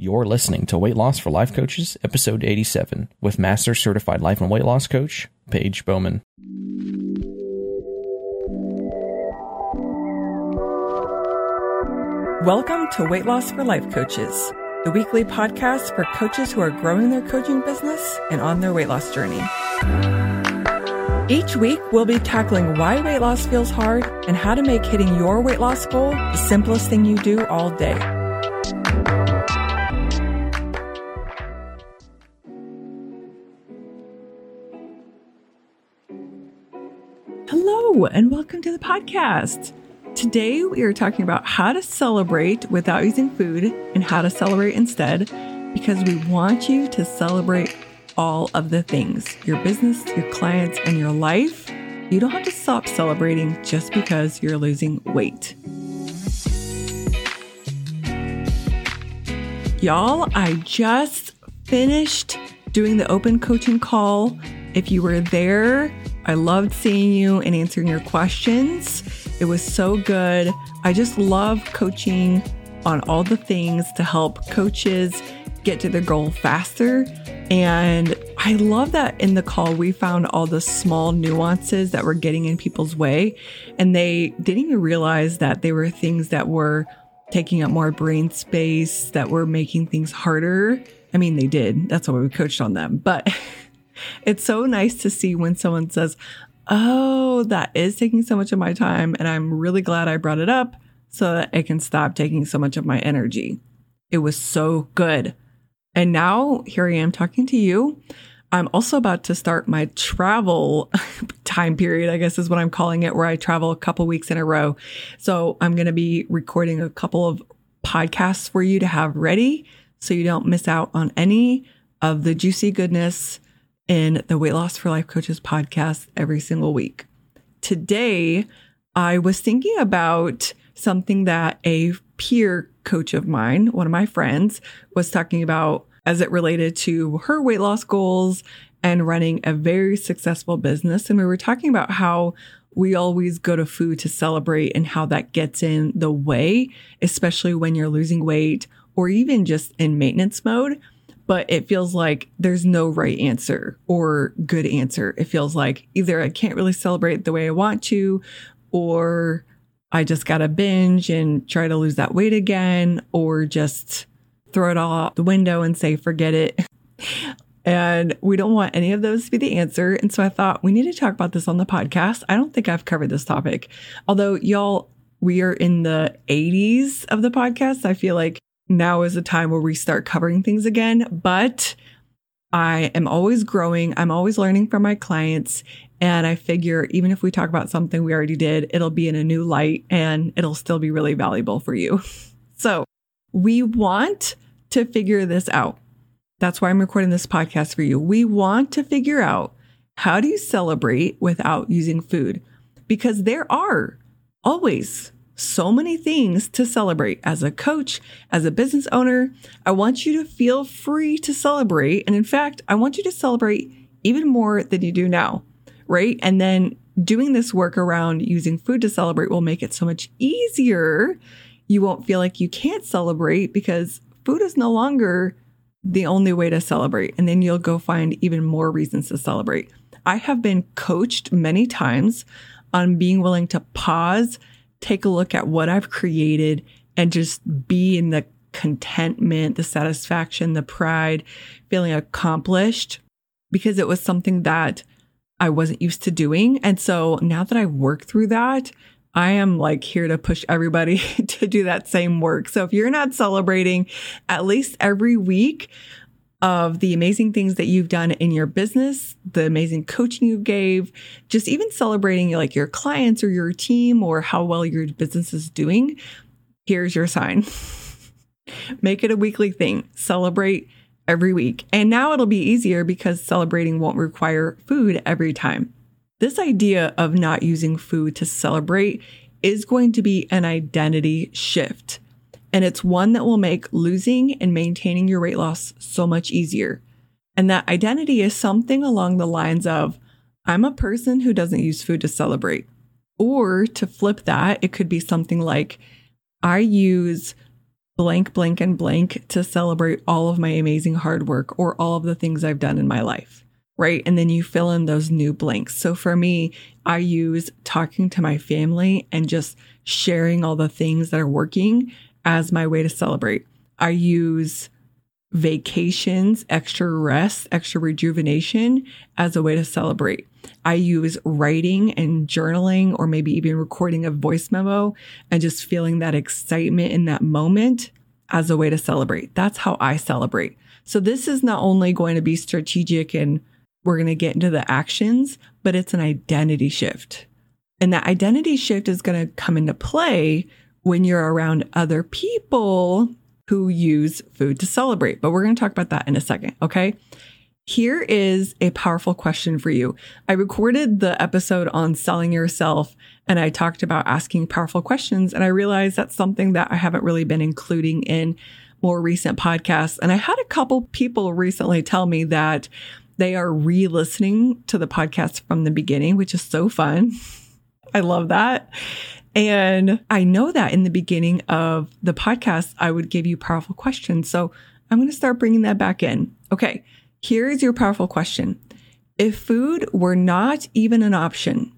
You're listening to Weight Loss for Life Coaches, episode 87, with Master Certified Life and Weight Loss Coach, Paige Bowman. Welcome to Weight Loss for Life Coaches, the weekly podcast for coaches who are growing their coaching business and on their weight loss journey. Each week, we'll be tackling why weight loss feels hard and how to make hitting your weight loss goal the simplest thing you do all day. Hello, and welcome to the podcast. Today, we are talking about how to celebrate without using food and how to celebrate instead because we want you to celebrate all of the things your business, your clients, and your life. You don't have to stop celebrating just because you're losing weight. Y'all, I just finished doing the open coaching call. If you were there, I loved seeing you and answering your questions. It was so good. I just love coaching on all the things to help coaches get to their goal faster. And I love that in the call, we found all the small nuances that were getting in people's way. And they didn't even realize that they were things that were taking up more brain space, that were making things harder. I mean, they did. That's why we coached on them. But it's so nice to see when someone says, Oh, that is taking so much of my time. And I'm really glad I brought it up so that it can stop taking so much of my energy. It was so good. And now here I am talking to you. I'm also about to start my travel time period, I guess is what I'm calling it, where I travel a couple weeks in a row. So I'm going to be recording a couple of podcasts for you to have ready so you don't miss out on any of the juicy goodness in the Weight Loss for Life Coaches podcast every single week. Today, I was thinking about something that a peer coach of mine, one of my friends, was talking about as it related to her weight loss goals and running a very successful business. And we were talking about how we always go to food to celebrate and how that gets in the way, especially when you're losing weight or even just in maintenance mode but it feels like there's no right answer or good answer. It feels like either I can't really celebrate the way I want to, or I just got to binge and try to lose that weight again, or just throw it all out the window and say, forget it. And we don't want any of those to be the answer. And so I thought we need to talk about this on the podcast. I don't think I've covered this topic. Although, y'all, we are in the 80s of the podcast. I feel like now is the time where we start covering things again. But I am always growing. I'm always learning from my clients. And I figure even if we talk about something we already did, it'll be in a new light and it'll still be really valuable for you. So we want to figure this out. That's why I'm recording this podcast for you. We want to figure out how do you celebrate without using food? Because there are always so many things to celebrate as a coach, as a business owner. I want you to feel free to celebrate. And in fact, I want you to celebrate even more than you do now, right? And then doing this work around using food to celebrate will make it so much easier. You won't feel like you can't celebrate because food is no longer the only way to celebrate. And then you'll go find even more reasons to celebrate. I have been coached many times on being willing to pause take a look at what I've created and just be in the contentment, the satisfaction, the pride, feeling accomplished because it was something that I wasn't used to doing. And so now that I've worked through that, I am like here to push everybody to do that same work. So if you're not celebrating at least every week, of the amazing things that you've done in your business, the amazing coaching you gave, just even celebrating like your clients or your team or how well your business is doing. Here's your sign. Make it a weekly thing. Celebrate every week. And now it'll be easier because celebrating won't require food every time. This idea of not using food to celebrate is going to be an identity shift and it's one that will make losing and maintaining your weight loss so much easier. And that identity is something along the lines of I'm a person who doesn't use food to celebrate. Or to flip that, it could be something like I use blank, blank, and blank to celebrate all of my amazing hard work or all of the things I've done in my life. Right. And then you fill in those new blanks. So for me, I use talking to my family and just sharing all the things that are working as my way to celebrate. I use vacations, extra rest, extra rejuvenation as a way to celebrate. I use writing and journaling, or maybe even recording a voice memo and just feeling that excitement in that moment as a way to celebrate. That's how I celebrate. So this is not only going to be strategic and we're going to get into the actions, but it's an identity shift. And that identity shift is going to come into play when you're around other people who use food to celebrate. But we're going to talk about that in a second. Okay. Here is a powerful question for you. I recorded the episode on selling yourself and I talked about asking powerful questions. And I realized that's something that I haven't really been including in more recent podcasts. And I had a couple people recently tell me that they are re listening to the podcast from the beginning, which is so fun. I love that. And I know that in the beginning of the podcast, I would give you powerful questions. So I'm going to start bringing that back in. Okay. Here is your powerful question. If food were not even an option,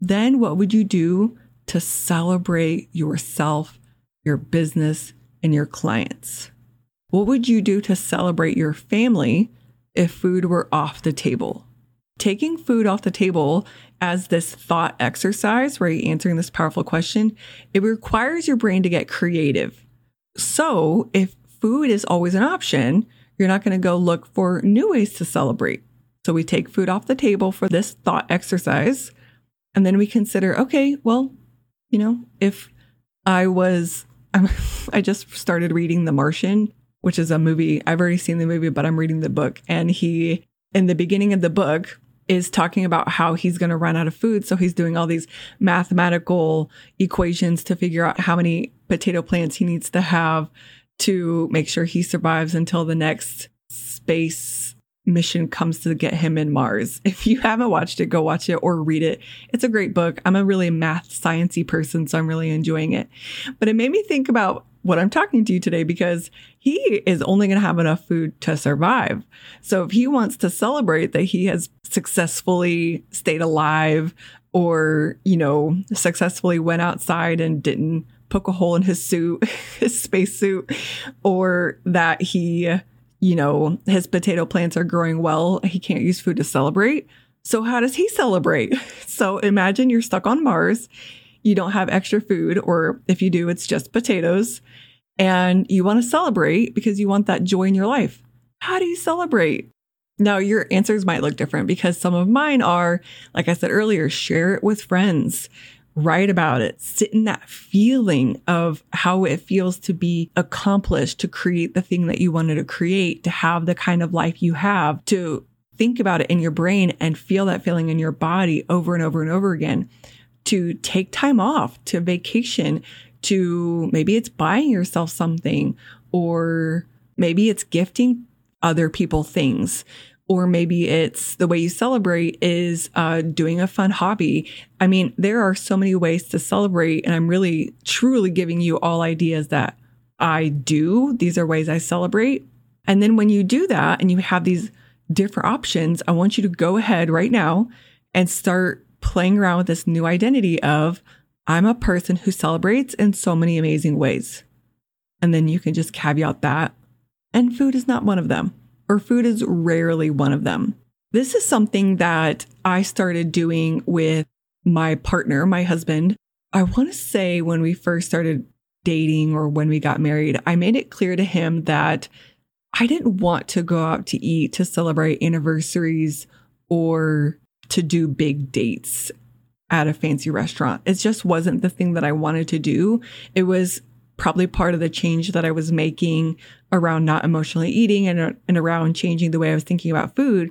then what would you do to celebrate yourself, your business, and your clients? What would you do to celebrate your family if food were off the table? Taking food off the table as this thought exercise, where you're Answering this powerful question, it requires your brain to get creative. So if food is always an option, you're not going to go look for new ways to celebrate. So we take food off the table for this thought exercise. And then we consider, okay, well, you know, if I was, I just started reading The Martian, which is a movie. I've already seen the movie, but I'm reading the book. And he, in the beginning of the book, is talking about how he's going to run out of food. So he's doing all these mathematical equations to figure out how many potato plants he needs to have to make sure he survives until the next space mission comes to get him in Mars. If you haven't watched it, go watch it or read it. It's a great book. I'm a really math sciencey person, so I'm really enjoying it. But it made me think about what I'm talking to you today because he is only going to have enough food to survive. So if he wants to celebrate that he has successfully stayed alive or, you know, successfully went outside and didn't poke a hole in his suit, his space suit, or that he, you know, his potato plants are growing well, he can't use food to celebrate. So how does he celebrate? So imagine you're stuck on Mars you don't have extra food, or if you do, it's just potatoes, and you want to celebrate because you want that joy in your life. How do you celebrate? Now, your answers might look different because some of mine are, like I said earlier, share it with friends, write about it, sit in that feeling of how it feels to be accomplished, to create the thing that you wanted to create, to have the kind of life you have, to think about it in your brain and feel that feeling in your body over and over and over again to take time off, to vacation, to maybe it's buying yourself something, or maybe it's gifting other people things. Or maybe it's the way you celebrate is uh, doing a fun hobby. I mean, there are so many ways to celebrate, and I'm really, truly giving you all ideas that I do. These are ways I celebrate. And then when you do that and you have these different options, I want you to go ahead right now and start playing around with this new identity of I'm a person who celebrates in so many amazing ways. And then you can just caveat that. And food is not one of them, or food is rarely one of them. This is something that I started doing with my partner, my husband. I want to say when we first started dating or when we got married, I made it clear to him that I didn't want to go out to eat to celebrate anniversaries or to do big dates at a fancy restaurant. It just wasn't the thing that I wanted to do. It was probably part of the change that I was making around not emotionally eating and, and around changing the way I was thinking about food.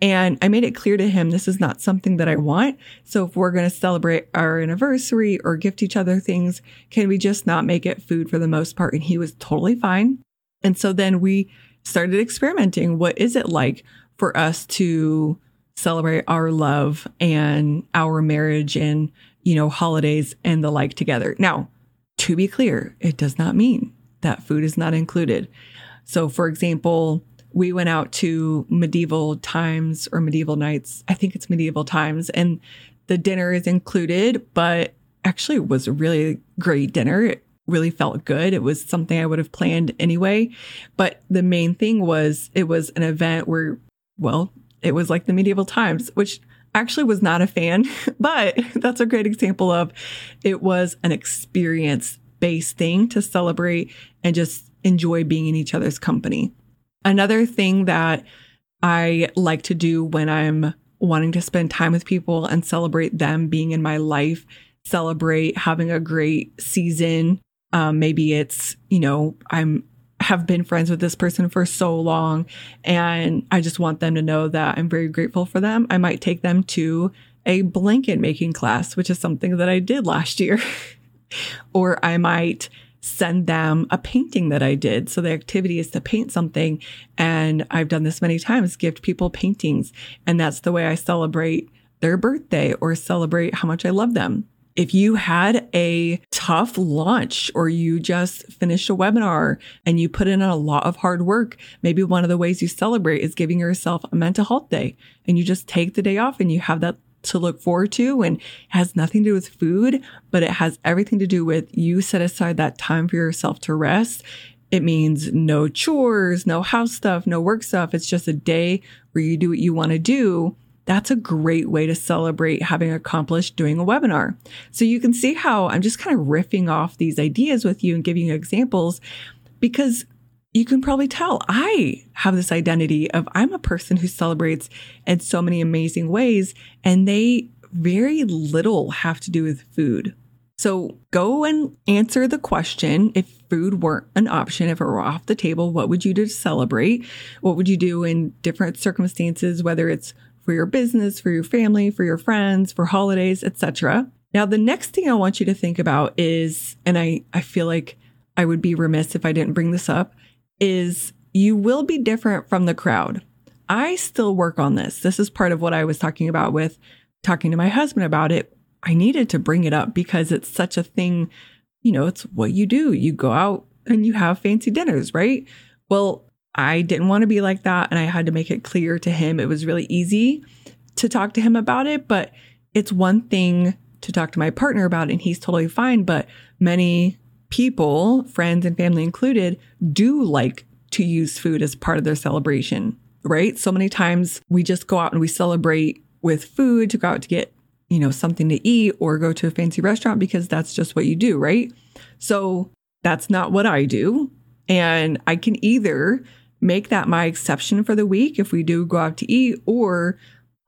And I made it clear to him this is not something that I want. So if we're going to celebrate our anniversary or gift each other things, can we just not make it food for the most part? And he was totally fine. And so then we started experimenting. What is it like for us to celebrate our love and our marriage and, you know, holidays and the like together. Now, to be clear, it does not mean that food is not included. So, for example, we went out to medieval times or medieval nights. I think it's medieval times, and the dinner is included, but actually it was a really great dinner. It really felt good. It was something I would have planned anyway. But the main thing was it was an event where, well, it was like the medieval times, which actually was not a fan, but that's a great example of it was an experience based thing to celebrate and just enjoy being in each other's company. Another thing that I like to do when I'm wanting to spend time with people and celebrate them being in my life, celebrate having a great season. Um, maybe it's, you know, I'm have been friends with this person for so long and I just want them to know that I'm very grateful for them. I might take them to a blanket making class, which is something that I did last year. or I might send them a painting that I did. So the activity is to paint something. And I've done this many times, gift people paintings. And that's the way I celebrate their birthday or celebrate how much I love them. If you had a tough launch or you just finished a webinar and you put in a lot of hard work, maybe one of the ways you celebrate is giving yourself a mental health day and you just take the day off and you have that to look forward to and has nothing to do with food, but it has everything to do with you set aside that time for yourself to rest. It means no chores, no house stuff, no work stuff. It's just a day where you do what you want to do. That's a great way to celebrate having accomplished doing a webinar. So you can see how I'm just kind of riffing off these ideas with you and giving you examples because you can probably tell I have this identity of I'm a person who celebrates in so many amazing ways, and they very little have to do with food. So go and answer the question if food weren't an option, if it were off the table, what would you do to celebrate? What would you do in different circumstances, whether it's for your business, for your family, for your friends, for holidays, etc. Now, the next thing I want you to think about is, and I, I feel like I would be remiss if I didn't bring this up, is you will be different from the crowd. I still work on this. This is part of what I was talking about with talking to my husband about it. I needed to bring it up because it's such a thing. You know, it's what you do. You go out and you have fancy dinners, right? Well, I didn't want to be like that. And I had to make it clear to him. It was really easy to talk to him about it, but it's one thing to talk to my partner about it, and he's totally fine. But many people, friends and family included, do like to use food as part of their celebration, right? So many times we just go out and we celebrate with food to go out to get, you know, something to eat or go to a fancy restaurant because that's just what you do, right? So that's not what I do. And I can either make that my exception for the week if we do go out to eat or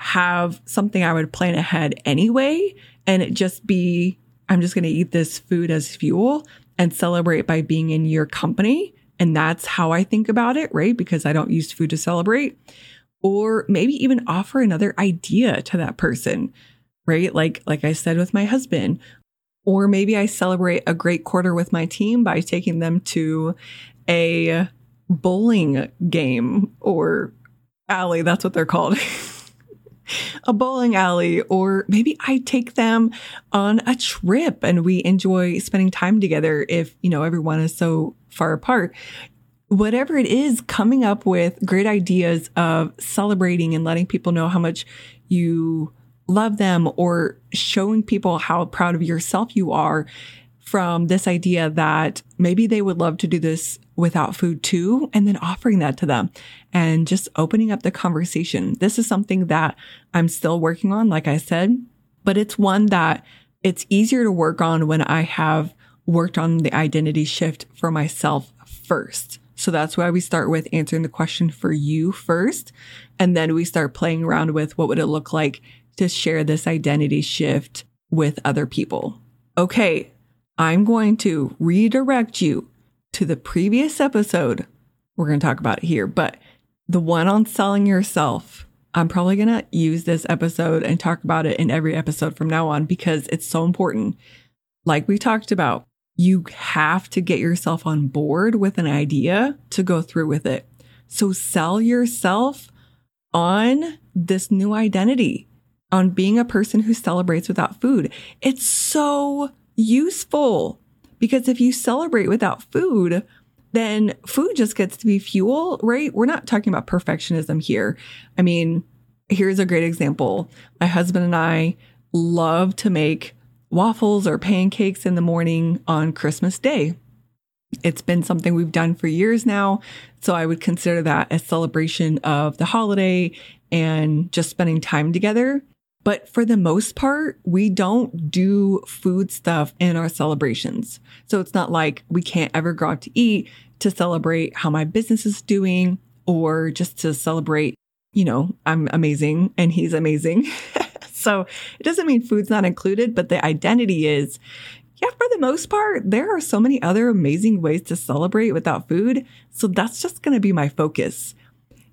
have something I would plan ahead anyway and it just be I'm just going to eat this food as fuel and celebrate by being in your company. And that's how I think about it, right? Because I don't use food to celebrate. Or maybe even offer another idea to that person, right? Like, like I said with my husband. Or maybe I celebrate a great quarter with my team by taking them to a bowling game or alley. That's what they're called. a bowling alley, or maybe I take them on a trip and we enjoy spending time together if, you know, everyone is so far apart. Whatever it is, coming up with great ideas of celebrating and letting people know how much you love them or showing people how proud of yourself you are from this idea that maybe they would love to do this without food too, and then offering that to them and just opening up the conversation. This is something that I'm still working on, like I said, but it's one that it's easier to work on when I have worked on the identity shift for myself first. So that's why we start with answering the question for you first. And then we start playing around with what would it look like to share this identity shift with other people. Okay. I'm going to redirect you to the previous episode. We're going to talk about it here, but the one on selling yourself. I'm probably going to use this episode and talk about it in every episode from now on because it's so important. Like we talked about, you have to get yourself on board with an idea to go through with it. So sell yourself on this new identity, on being a person who celebrates without food. It's so useful. Because if you celebrate without food, then food just gets to be fuel, right? We're not talking about perfectionism here. I mean, here's a great example. My husband and I love to make waffles or pancakes in the morning on Christmas Day. It's been something we've done for years now. So I would consider that a celebration of the holiday and just spending time together. But for the most part, we don't do food stuff in our celebrations. So it's not like we can't ever go out to eat to celebrate how my business is doing or just to celebrate, you know, I'm amazing and he's amazing. so it doesn't mean food's not included, but the identity is, yeah, for the most part, there are so many other amazing ways to celebrate without food. So that's just going to be my focus.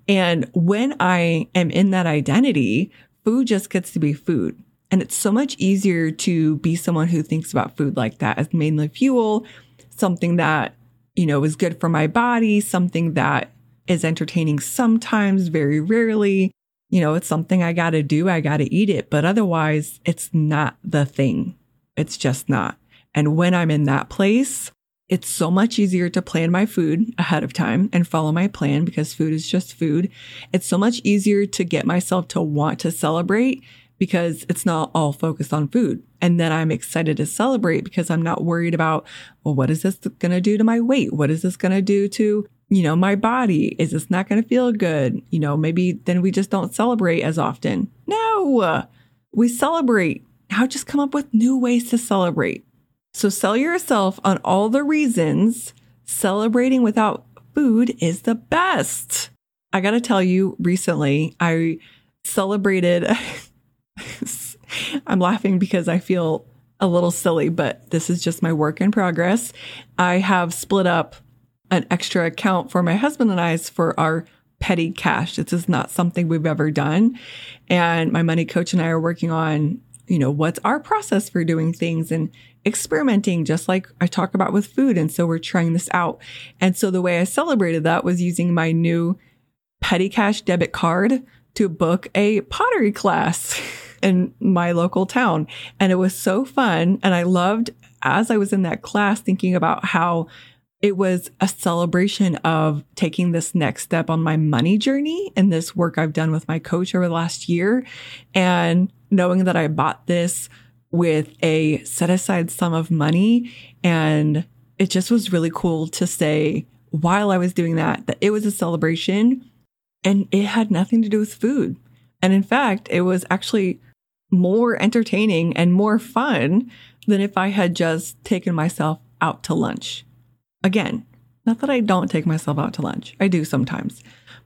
And when I am in that identity, food just gets to be food. And it's so much easier to be someone who thinks about food like that as mainly fuel, something that, you know, is good for my body, something that is entertaining sometimes, very rarely. You know, it's something I got to do. I got to eat it. But otherwise, it's not the thing. It's just not. And when I'm in that place, it's so much easier to plan my food ahead of time and follow my plan because food is just food. It's so much easier to get myself to want to celebrate because it's not all focused on food. And then I'm excited to celebrate because I'm not worried about, well, what is this going to do to my weight? What is this going to do to, you know, my body? Is this not going to feel good? You know, maybe then we just don't celebrate as often. No, we celebrate. Now just come up with new ways to celebrate. So sell yourself on all the reasons celebrating without food is the best. I got to tell you, recently I celebrated. I'm laughing because I feel a little silly, but this is just my work in progress. I have split up an extra account for my husband and I's for our petty cash. This is not something we've ever done. And my money coach and I are working on, you know, what's our process for doing things and experimenting, just like I talk about with food. And so we're trying this out. And so the way I celebrated that was using my new petty cash debit card to book a pottery class in my local town. And it was so fun. And I loved as I was in that class thinking about how it was a celebration of taking this next step on my money journey and this work I've done with my coach over the last year and knowing that I bought this with a set aside sum of money. And it just was really cool to say while I was doing that, that it was a celebration and it had nothing to do with food. And in fact, it was actually more entertaining and more fun than if I had just taken myself out to lunch. Again, not that I don't take myself out to lunch, I do sometimes,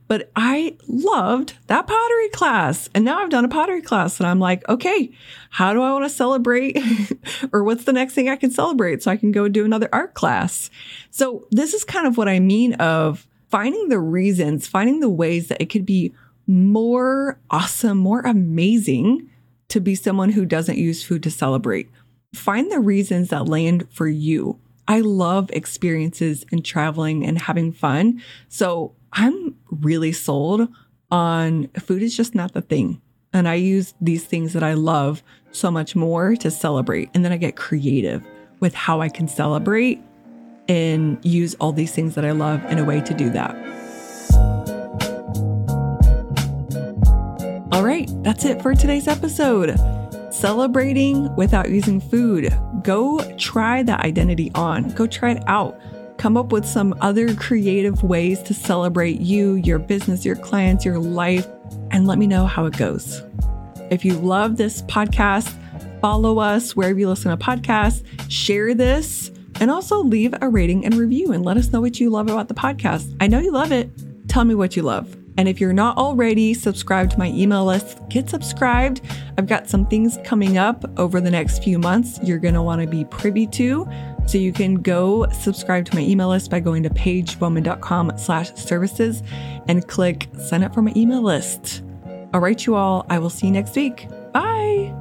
but I loved that pottery class. And now I've done a pottery class and I'm like, okay, how do I want to celebrate? or what's the next thing I can celebrate so I can go do another art class? So this is kind of what I mean of finding the reasons, finding the ways that it could be more awesome, more amazing to be someone who doesn't use food to celebrate. Find the reasons that land for you. I love experiences and traveling and having fun. So I'm really sold on food is just not the thing. And I use these things that I love so much more to celebrate. And then I get creative with how I can celebrate and use all these things that I love in a way to do that. All right, that's it for today's episode. Celebrating without using food. Go try that identity on, go try it out come up with some other creative ways to celebrate you, your business, your clients, your life, and let me know how it goes. If you love this podcast, follow us wherever you listen to podcasts, share this, and also leave a rating and review and let us know what you love about the podcast. I know you love it. Tell me what you love. And if you're not already subscribed to my email list, get subscribed. I've got some things coming up over the next few months you're going to want to be privy to. So you can go subscribe to my email list by going to paigebowman.com slash services and click sign up for my email list. All right, you all, I will see you next week. Bye.